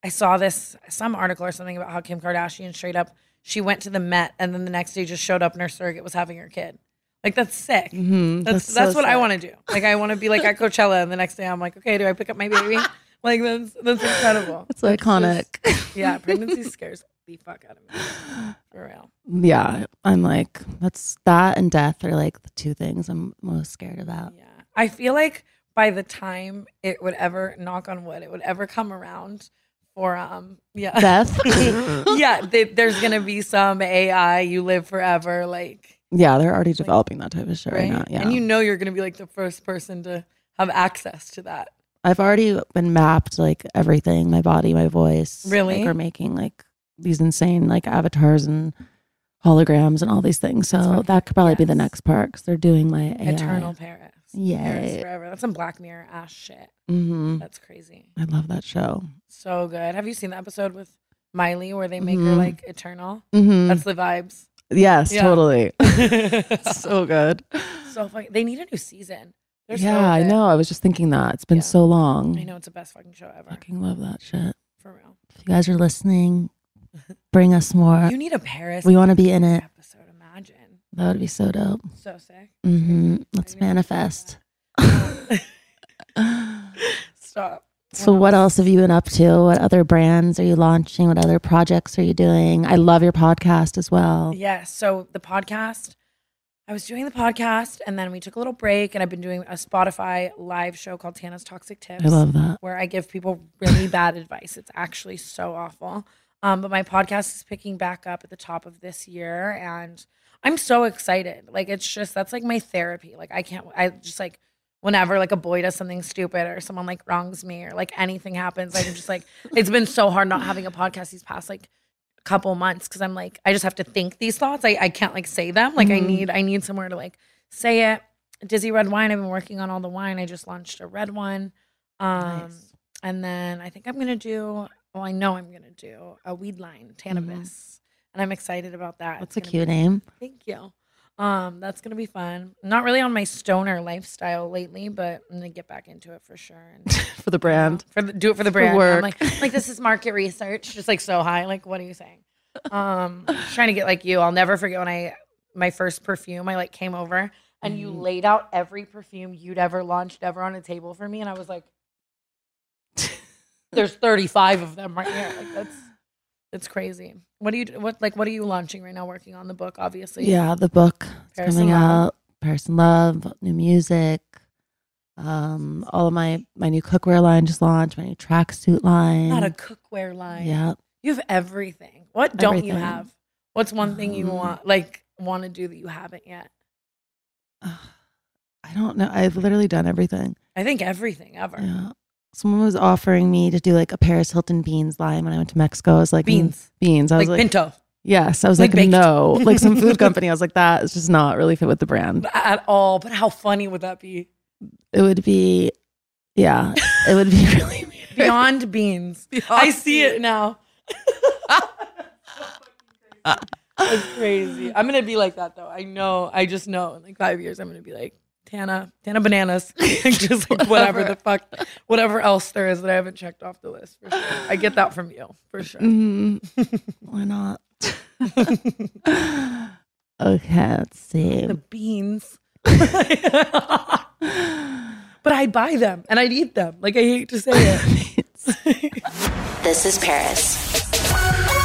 I saw this some article or something about how Kim Kardashian straight up she went to the Met and then the next day just showed up and her surrogate was having her kid. Like that's sick. Mhm. That's so that's, what I want to do. Like I want to be like at Coachella and the next day I'm like, okay, do I pick up my baby? Like that's that's incredible. It's iconic. just- yeah, pregnancy scares the fuck out of me. For real. yeah, I'm like that's that and death are like the two things I'm most scared about. Yeah. I feel like by the time it would ever knock on wood, it would ever come around for um yeah. Death. yeah, they, there's gonna be some AI, you live forever, like yeah, they're already developing that type of shit right, right. now. Yeah, And you know you're gonna be like the first person to have access to that. I've already been mapped like everything, my body, my voice. Really? Like, we're making like these insane like avatars and holograms and all these things. So that could probably be the next part because they're doing my AI. Eternal Paris. Paris forever. That's some Black Mirror ass shit. hmm That's crazy. I love that show. So good. Have you seen the episode with Miley where they make her Mhm. like eternal? hmm That's the vibes. yes, Yeah. totally. so good. so funny. They need a new season. They're so yeah, I know. I was just thinking that. It's been Yeah. so long. I know it's the best fucking show ever. Fucking love that shit. For real. If you guys are listening, bring us more. You need a Paris. We want to be in it. episode. Imagine. That would be so dope. So sick. hmm Let's manifest. Stop. So, what else have you been up to? What other brands are you launching? What other projects are you doing? I love your podcast as well. Yes. So the podcast, I was doing the podcast and then we took a little break and I've been doing a Spotify live show called Tana's Toxic Tips. I love that. Where I give people really bad advice. It's actually so awful. Um, but my podcast is picking back up at the top of this year and I'm so excited. Like it's just that's like my therapy. Like I can't I just like whenever like a boy does something stupid or someone like wrongs me or like anything happens, I'm just like it's been so hard not having a podcast these past like couple months because I'm like I just have to think these thoughts. I, I can't like say them. Like I Mhm. need I need somewhere to like say it. Dizzy red wine. I've been working on all the wine. I just launched a red one. Um Nice. and then I think I'm gonna do well, I know I'm gonna do a weed line, Tannabis. And I'm excited about that. That's a It's gonna cute be- name. Thank you. Um, that's gonna be fun. Not really on my stoner lifestyle lately, but I'm gonna get back into it for sure. And For the brand. for the, do it for the brand. work. I'm like, like this is market research, just like so high. Like, what are you saying? Um, trying to get like you. I'll never forget when I my first perfume. I like came over and you laid out every perfume you'd ever launched ever on a table for me, and I was like, "There's 35 of them right here. Like that's it's crazy." What do you what like? What are you launching right now? Working on the book, obviously. Yeah, the book Paris coming out. Paris in Love, new music. Um, all of my my new cookware line just launched. My new tracksuit line. Not a cookware line. yeah. You have everything. What don't you have? What's one thing you Um, want like want to do that you haven't yet? I don't know. I've literally done everything. I think everything ever. Yeah. Someone was offering me to do like a Paris Hilton beans line when I went to Mexico. I was like, mm, Beans. beans. I was Like, like, pinto. yes. I was Like like, no, like some food company. I was like, that is just not really fit with the brand. at all. But how funny would that be? It would be, yeah, it would be really weird. Beyond beans. I see it now. That's crazy. I'm gonna be like that though. I know. I just know. In like five years, I'm gonna be like Tana, Tana bananas, just like whatever the fuck, whatever else there is that I haven't checked off the list. For sure. I get that from you for sure. Mhm. Why not? okay, let's see. The beans. but I'd buy them and I'd eat them. Like I hate to say it. This is Paris.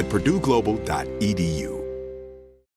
at purdueglobal.edu.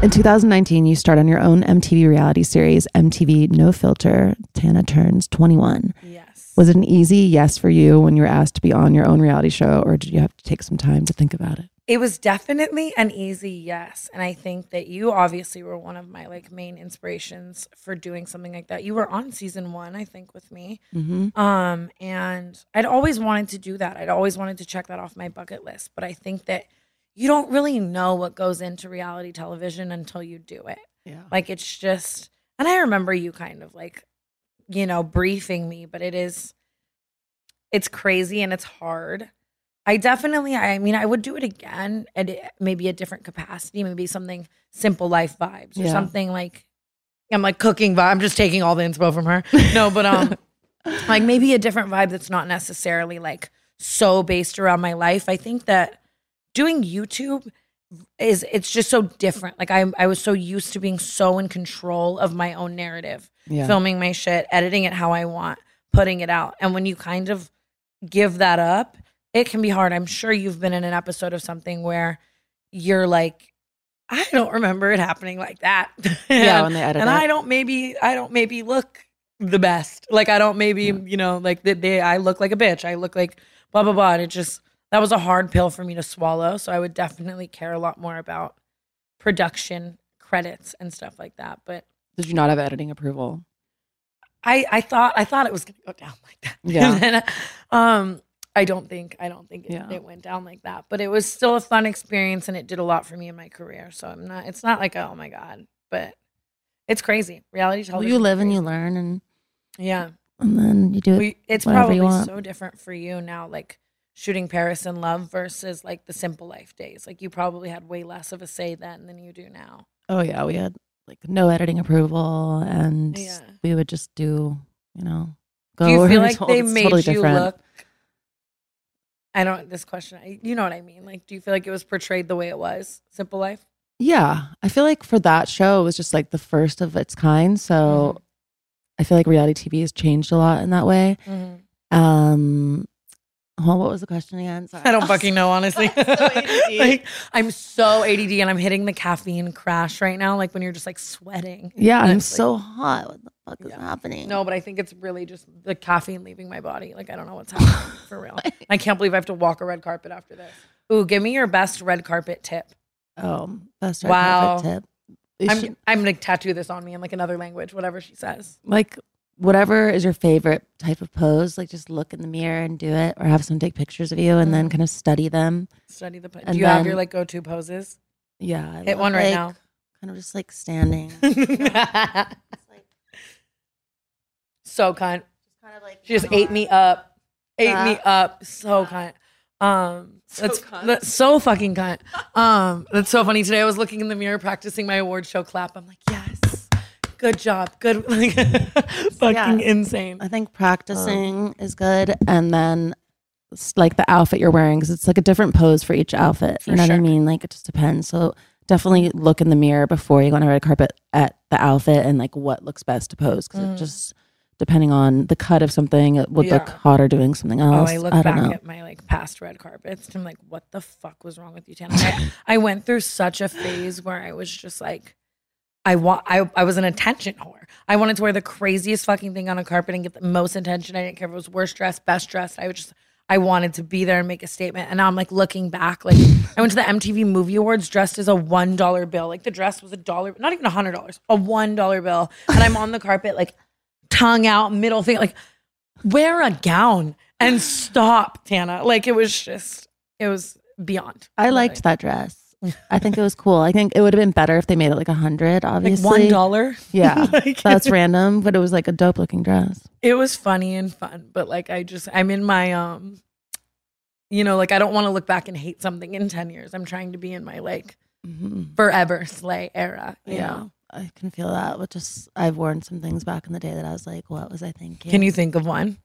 In 2019, you start on your own MTV reality series, MTV No Filter. Tana turns 21. Yes. Was it an easy yes for you when you were asked to be on your own reality show, or did you have to take some time to think about it? It was definitely an easy yes. And I think that you obviously were one of my like main inspirations for doing something like that. You were on season one, I think, with me. Um, and I'd always wanted to do that. I'd always wanted to check that off my bucket list. But I think that you don't really know what goes into reality television until you do it. Yeah. Like it's just, and I remember you kind of like, you know, briefing me, but it is, it's crazy and it's hard. I definitely, I mean, I would do it again at a- maybe a different capacity, maybe something simple life vibes or Yeah. something like, I'm like cooking vibe. I'm just taking all the inspo from her. No, but um, like maybe a different vibe that's not necessarily like so based around my life. I think that doing YouTube is it's just so different. Like I I was so used to being so in control of my own narrative, Yeah. filming my shit, editing it how I want, putting it out. And when you kind of give that up, it can be hard. I'm sure you've been in an episode of something where you're like I don't remember it happening like that. Yeah, when they edit and it. I don't maybe I don't maybe look the best. Like I don't maybe you know like they, they I look like a bitch. I look like blah blah blah. And it just that was a hard pill for me to swallow. So I would definitely care a lot more about production credits and stuff like that. But Did you not have editing approval? I I thought I thought it was gonna go down like that. Yeah. Then, um, I don't think I don't think it, Yeah. it went down like that. But it was still a fun experience, and it did a lot for me in my career. So I'm not. It's not like oh my god, but it's crazy. Reality Well, television. you is live and you learn, and Yeah, and then you do it. we, it's you probably so different for you now. Like shooting Paris in Love versus like the Simple Life days. Like you probably had way less of a say then than you do now. oh yeah, we had like no editing approval, and Yeah. we would just do, you know, go. do you feel like told. they made totally you different. look i don't this question I, you know what i mean like do you feel like it was portrayed the way it was simple life Yeah, I feel like for that show, it was just like the first of its kind. So Mm-hmm. I feel like reality TV has changed a lot in that way. Um, well, what was the question again? Sorry. i don't fucking know honestly So like i'm so add and i'm hitting the caffeine crash right now like when you're just like sweating Yeah, I'm like- so hot. What the fuck is happening? no but i think it's really just the caffeine leaving my body like i don't know what's happening for real i can't believe i have to walk a red carpet after this ooh give me your best red carpet tip Oh, best red Wow. carpet tip. You i'm i'm gonna tattoo this on me in like another language whatever she says like whatever is your favorite type of pose. Like just look in the mirror and do it, or have someone take pictures of you and then kind of study them. study the po- do you have your like go-to poses Yeah, I Hit love, one right like, now. Kind of just like standing. so kind. kind of like She just ate me up. Ate me Uh, up. So kind. Um So that's, cunt. that's so fucking kind. Um that's so funny. Today I was looking in the mirror practicing my award show clap. I'm like, yes. Good job. Good like fucking insane. I think practicing is good, and then s- like the outfit you're wearing, because it's like a different pose for each outfit. For you know what I sure. mean? Like it just depends. So definitely look in the mirror before you go on a red carpet at the outfit and like what looks best to pose, because Mm. it just depending on the cut of something, it would look Yeah. hotter doing something Oh, else. I look don't back know. at my like past red carpets and I'm like, what the fuck was wrong with you, Tana? I, I went through such a phase where I was just like, I want, I, I was an attention whore. I wanted to wear the craziest fucking thing on a carpet and get the most attention. I didn't care if it was worst dressed, best dressed. I was just, I wanted to be there and make a statement. And now I'm like looking back, like I went to the MTV Movie Awards dressed as a one dollar bill. Like the dress was a dollar, not even a hundred dollars, a one dollar bill. And I'm on the carpet like tongue out, middle finger. Like, wear a gown and stop, Tana. Like, it was just, it was beyond. I liked that dress. I think it was cool. I think it would have been better if they made it like a hundred, Like obviously. one dollar. Yeah. Like, That's random, but it was like a dope looking dress. it was funny and fun, but like, I just, I'm in my, um, you know, like I don't want to look back and hate something in 10 years. I'm trying to be in my like forever slay era, you Yeah. know? I can feel that. But just I've worn some things back in the day that I was like, what was I thinking? Can you think of one?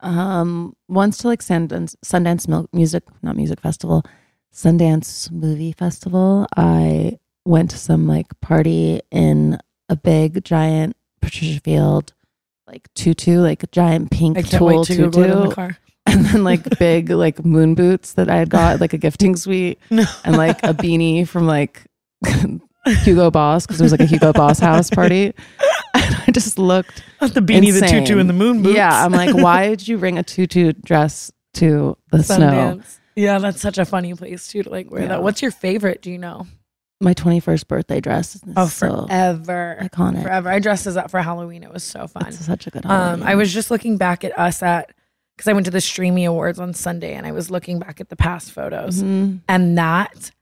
Um, once to like Sundance, Sundance Milk Music, not music festival, Sundance Movie Festival. I went to some like party in a big giant Patricia Field like tutu, like a giant pink I can't wait to Google it in tutu, the car. and then like big like moon boots that I had got like a gifting suite, and like a beanie from like Hugo Boss because it was like a Hugo Boss house party. And I just looked The beanie, the tutu, and the moon boots. Yeah, I'm like, why did you bring a tutu dress to the snow? Yeah, that's such a funny place too to like wear Yeah. that. What's your favorite? Do you know? My 21st birthday dress. is Oh, so forever, iconic. forever. I dressed as that for Halloween. It was so fun. It's such a good. Um, I was just looking back at us at because I went to the Streamy Awards on Sunday, and I was looking back at the past photos, Mhm. and that,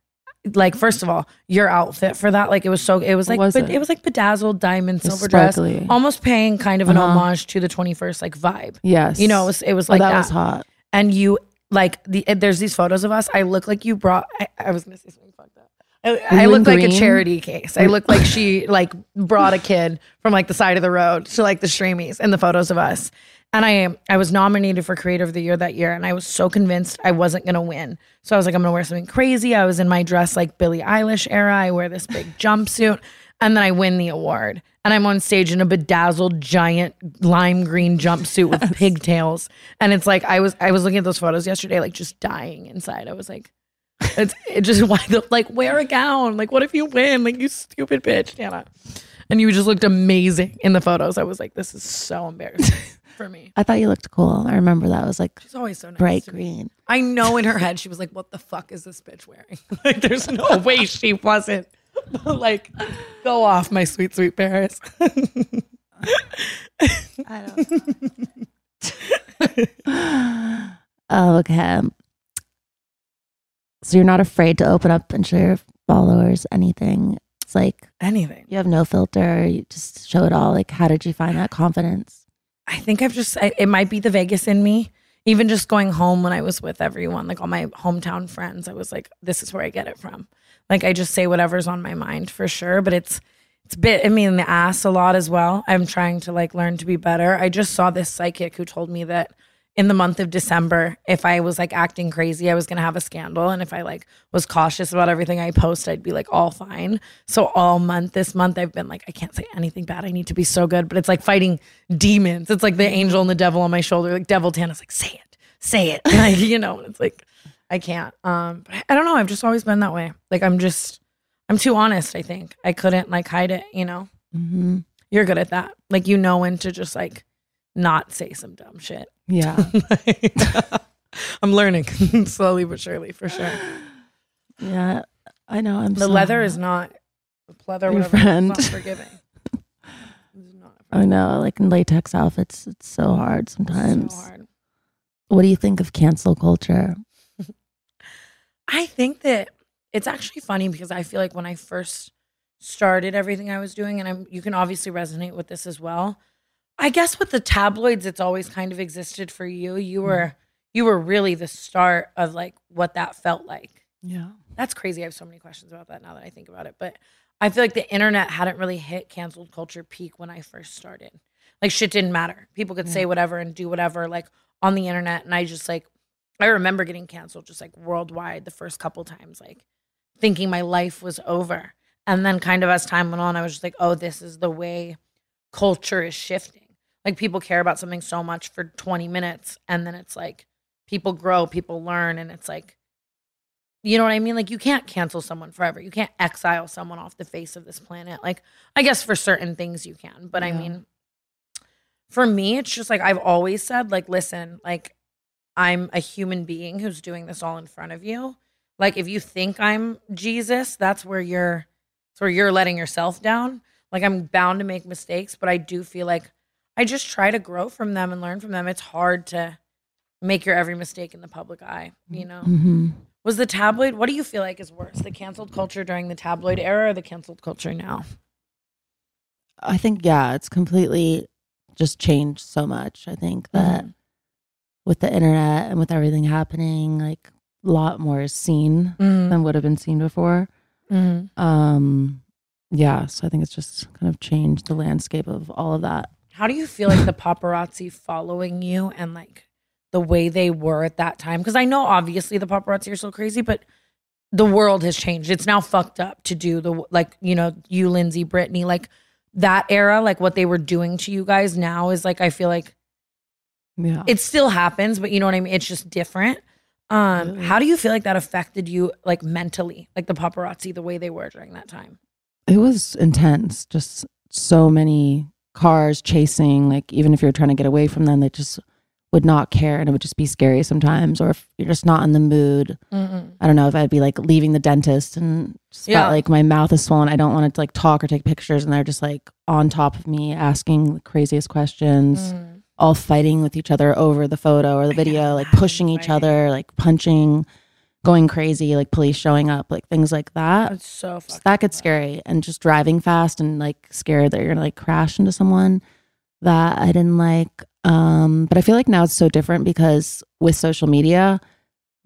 like, first of all, your outfit for that, like, it was so, it was like, was but it? it was like bedazzled diamond silver dress, almost paying kind of an Uh-huh. homage to the twenty first like vibe. Yes, You know, it was it was Oh, like that, that. was hot. and you like the there's these photos of us. I look like you brought. I, I was gonna say something fucked up. I, I look like a charity case. I look like she like brought a kid from like the side of the road to like the streamies and the photos of us. And I I was nominated for Creator of the Year that year, and I was so convinced I wasn't gonna win. So I was like, I'm gonna wear something crazy. I was in my dress like Billie Eilish era. I wear this big jumpsuit, and then I win the award. And I'm on stage in a bedazzled giant lime green jumpsuit with pigtails. And it's like I was I was looking at those photos yesterday, like just dying inside. I was like, it's it just why the like wear a gown. Like, what if you win? Like you stupid bitch, Tana. And you just looked amazing in the photos. I was like, this is so embarrassing for me. I thought you looked cool. I remember that. It was like She's always so nice. bright green. I know in her head she was like, "What the fuck is this bitch wearing?" like, there's no way she wasn't. like, go off, my sweet, sweet Paris. I don't. oh, okay. So you're not afraid to open up and show your followers anything. It's like Anything. you have no filter. You just show it all. Like, how did you find that confidence? I think I've just, I, it might be the Vegas in me. Even just going home when I was with everyone, like all my hometown friends, I was like, this is where I get it from. Like, I just say whatever's on my mind for sure, but it's, it's bit, I mean, the ass a lot as well. I'm trying to like learn to be better. I just saw this psychic who told me that in the month of December, if I was like acting crazy, I was gonna have a scandal. And if I like was cautious about everything I post, I'd be like all fine. So all month, this month, I've been like, I can't say anything bad. I need to be so good. But it's like fighting demons. It's like the angel and the devil on my shoulder. Like Devil Tana's like, say it, say it. I, you know, it's like I can't. Um, but I don't know. I've just always been that way. Like I'm just, I'm too honest. I think I couldn't like hide it. You know, hmm you're good at that. Like you know when to just like not say some dumb shit. Yeah. I'm learning slowly but surely for sure. yeah. I know. I'm The so- leather is not the pleather, Your whatever. friend. It's not forgiving. It's not I know. Like in latex outfits, it's so hard so sometimes. hard. What do you think of cancel culture? I think that it's actually funny because I feel like when I first started everything I was doing, and I'm, you can obviously resonate with this as well. I guess with the tabloids, it's always kind of existed for you. You mm-hmm. were you were really the start of like what that felt like. Yeah. That's crazy. I have so many questions about that now that I think about it. But I feel like the internet hadn't really hit canceled culture peak when I first started. Like shit didn't matter. People could say whatever and do whatever like on the internet. And I just like I remember getting canceled just like worldwide the first couple times, like thinking my life was over. And then kind of as time went on, I was just like, oh, this is the way culture is shifting. Like people care about something so much for 20 minutes and then it's like people grow, people learn, and it's like you know what I mean? Like you can't cancel someone forever. You can't exile someone off the face of this planet. Like I guess for certain things you can, but I mean for me it's just like I've always said like listen, like I'm a human being who's doing this all in front of you. Like if you think I'm Jesus, that's where you're that's where you're letting yourself down. Like I'm bound to make mistakes, but I do feel like I just try to grow from them and learn from them. It's hard to make your every mistake in the public eye, you know. Mm-hmm. Was the tabloid what do you feel like is worse? The canceled culture during the tabloid era or the canceled culture now? I think yeah, it's completely just changed so much. I think that Mhm. With the internet and with everything happening, like a lot more is seen Mm-hmm. than would have been seen before. Um, yeah, so I think it's just kind of changed the landscape of all of that. How do you feel like the paparazzi following you and like the way they were at that time? Because I know obviously the paparazzi are so crazy, but the world has changed. It's now fucked up to do the like you know you Lindsay Britney like that era like what they were doing to you guys now is like I feel like Yeah, it still happens, but you know what I mean. It's just different. Um, how do you feel like that affected you like mentally, like the paparazzi, the way they were during that time? it was intense. Just so many cars chasing. Like even if you're trying to get away from them, they just would not care, and it would just be scary sometimes. Or if you're just not in the mood, I don't know if I'd be like leaving the dentist and just Yeah. felt like my mouth is swollen. I don't want to like talk or take pictures, and they're just like on top of me, asking the craziest questions, all fighting with each other over the photo or the video, like pushing each other, like punching, going crazy, like police showing up, like things like that. It's so So that gets scary, and just driving fast and like scared that you're gonna like crash into someone. That I didn't like. Um, but I feel like now it's so different because with social media,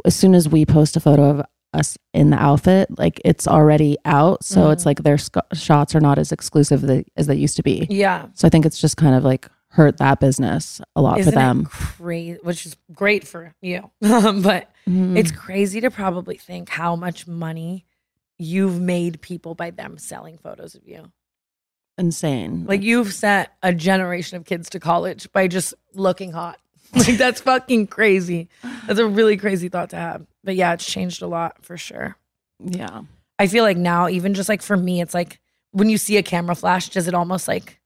as soon as we post a photo of us in the outfit, like it's already out. So Mm-hmm. it's like their sc- shots are not as exclusive as they used to be. Yeah. So I think it's just kind of like hurt that business a lot Isn't for them. crazy? Which is great for you, but Mhm. it's crazy to probably think how much money you've made people by them selling photos of you. insane. Like you've sent a generation of kids to college by just looking hot. Like that's fucking crazy. That's a really crazy thought to have. But yeah, it's changed a lot for sure. yeah. I feel like now, even just like for me, it's like when you see a camera flash, does it almost like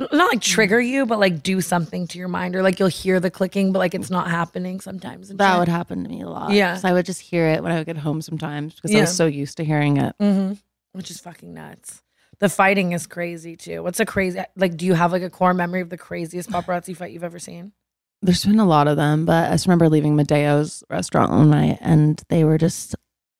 not like trigger you, but like do something to your mind, or like you'll hear the clicking, but like it's not happening sometimes. That shit? would happen to me a lot. Yeah. 'Cause I would just hear it when I would get home sometimes because I was so used to hearing it. hmm Which is fucking nuts. The fighting is crazy too. What's a crazy like? Do you have like a core memory of the craziest paparazzi fight you've ever seen? There's been a lot of them, but I just remember leaving Madeo's restaurant one night and they were just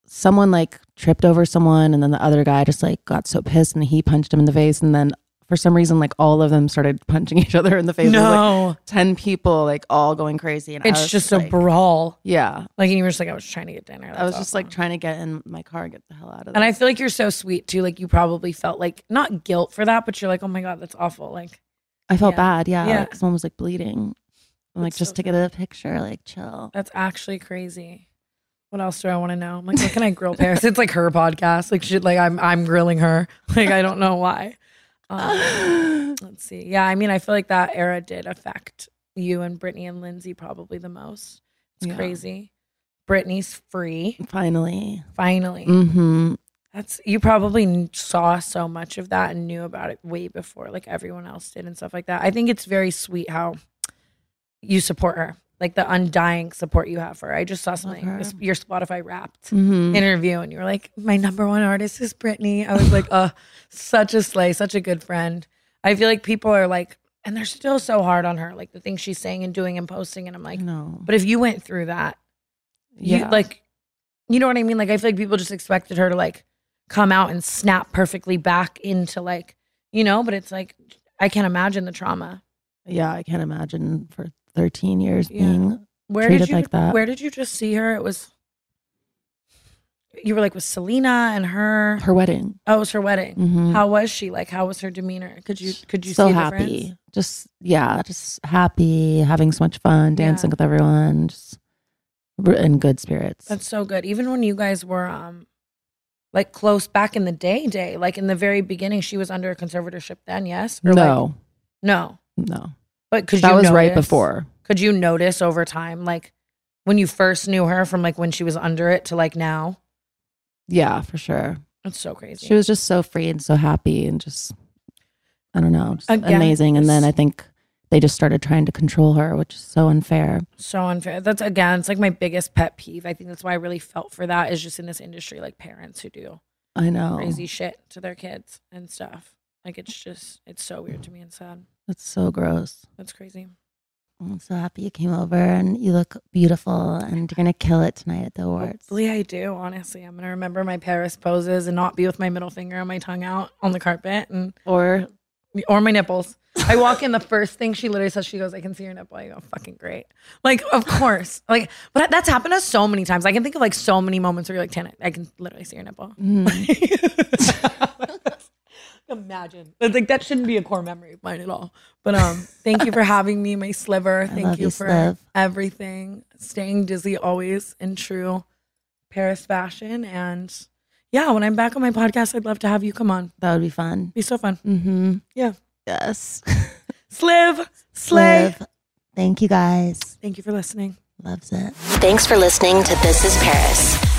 someone like tripped over someone and then the other guy just like got so pissed and he punched him in the face and then for some reason like all of them started punching each other in the face. Was, like, 10 people like all going crazy and I it's was just like, a brawl. Yeah. Like and you were just like, I was trying to get dinner. I was just like trying to get in my car and get the hell out of there. and I feel like you're so sweet too. Like you probably felt like not guilt for that, but you're like, oh my god, that's awful. Like I felt Yeah. bad. Yeah. Yeah. Like someone was like bleeding. I'm like, That's just so to get a picture, like chill. That's actually crazy. What else do I want to know? I'm like, what can I grill Paris? It's like her podcast. Like shit, like I'm I'm grilling her. Like I don't know why. Um, let's see. Yeah, I mean, I feel like that era did affect you and Britney and Lindsay probably the most. It's Yeah. crazy. Britney's free Finally. finally. Mm-hmm. That's you probably saw so much of that and knew about it way before like everyone else did and stuff like that. I think it's very sweet how you support her, like the undying support you have for her. I just saw something your Spotify Wrapped Mm-hmm. interview, and you were like, "My number one artist is Britney." I was like, "Uh, such a slay, such a good friend." I feel like people are like, and they're still so hard on her, like the things she's saying and doing and posting, and I'm like, no. but if you went through that, you Yeah. like you know what I mean? Like I feel like people just expected her to like come out and snap perfectly back into like, you know, but it's like I can't imagine the trauma. Yeah, I can't imagine for 13 years Yeah. being Where treated did you like that. where did you just see her? It was you were like with Selena and her her wedding. Oh, it was her wedding. Mhm. How was she? Like how was her demeanor? Could you could you so happy. difference? Just yeah, just happy, having so much fun, dancing Yeah. with everyone, just in good spirits. That's so good. Even when you guys were um like close back in the day day, like in the very beginning, she was under a conservatorship then, yes? Or, like- no, no. But could that you was right before. Could you notice over time, like when you first knew her from like when she was under it to like now? Yeah, for sure. It's so crazy. She was just so free and so happy and just I don't know, just Again, amazing. And then I think they just started trying to control her, which is so unfair. so unfair. That's again, it's like my biggest pet peeve. I think that's why I really felt for that is just in this industry, like parents who do I know. crazy shit to their kids and stuff. Like it's just it's so weird to me and sad. That's so gross. That's crazy. I'm so happy you came over and you look beautiful and you're gonna kill it tonight at the awards. Hopefully I do. Honestly, I'm gonna remember my Paris poses and not be with my middle finger and my tongue out on the carpet and Or or my nipples. I walk in, the first thing she literally says, she goes, "I can see your nipple." I go, "Fucking great!" Like, of course, like, but that's happened to us so many times. I can think of like so many moments where you're like, "Tana, I can literally see your nipple." Mm-hmm. Imagine, but like that shouldn't be a core memory of mine at all. But um, thank you for having me, my sliver. Thank you you, for Sliv. everything. Staying dizzy always in true Paris fashion, and yeah, when I'm back on my podcast, I'd love to have you come on. that would be fun. Be so fun. Mm-hmm. Yeah, Yes. Sliv, slay. Liv, Thank you guys. Thank you for listening. Loves it. Thanks for listening to This is Paris.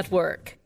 Network.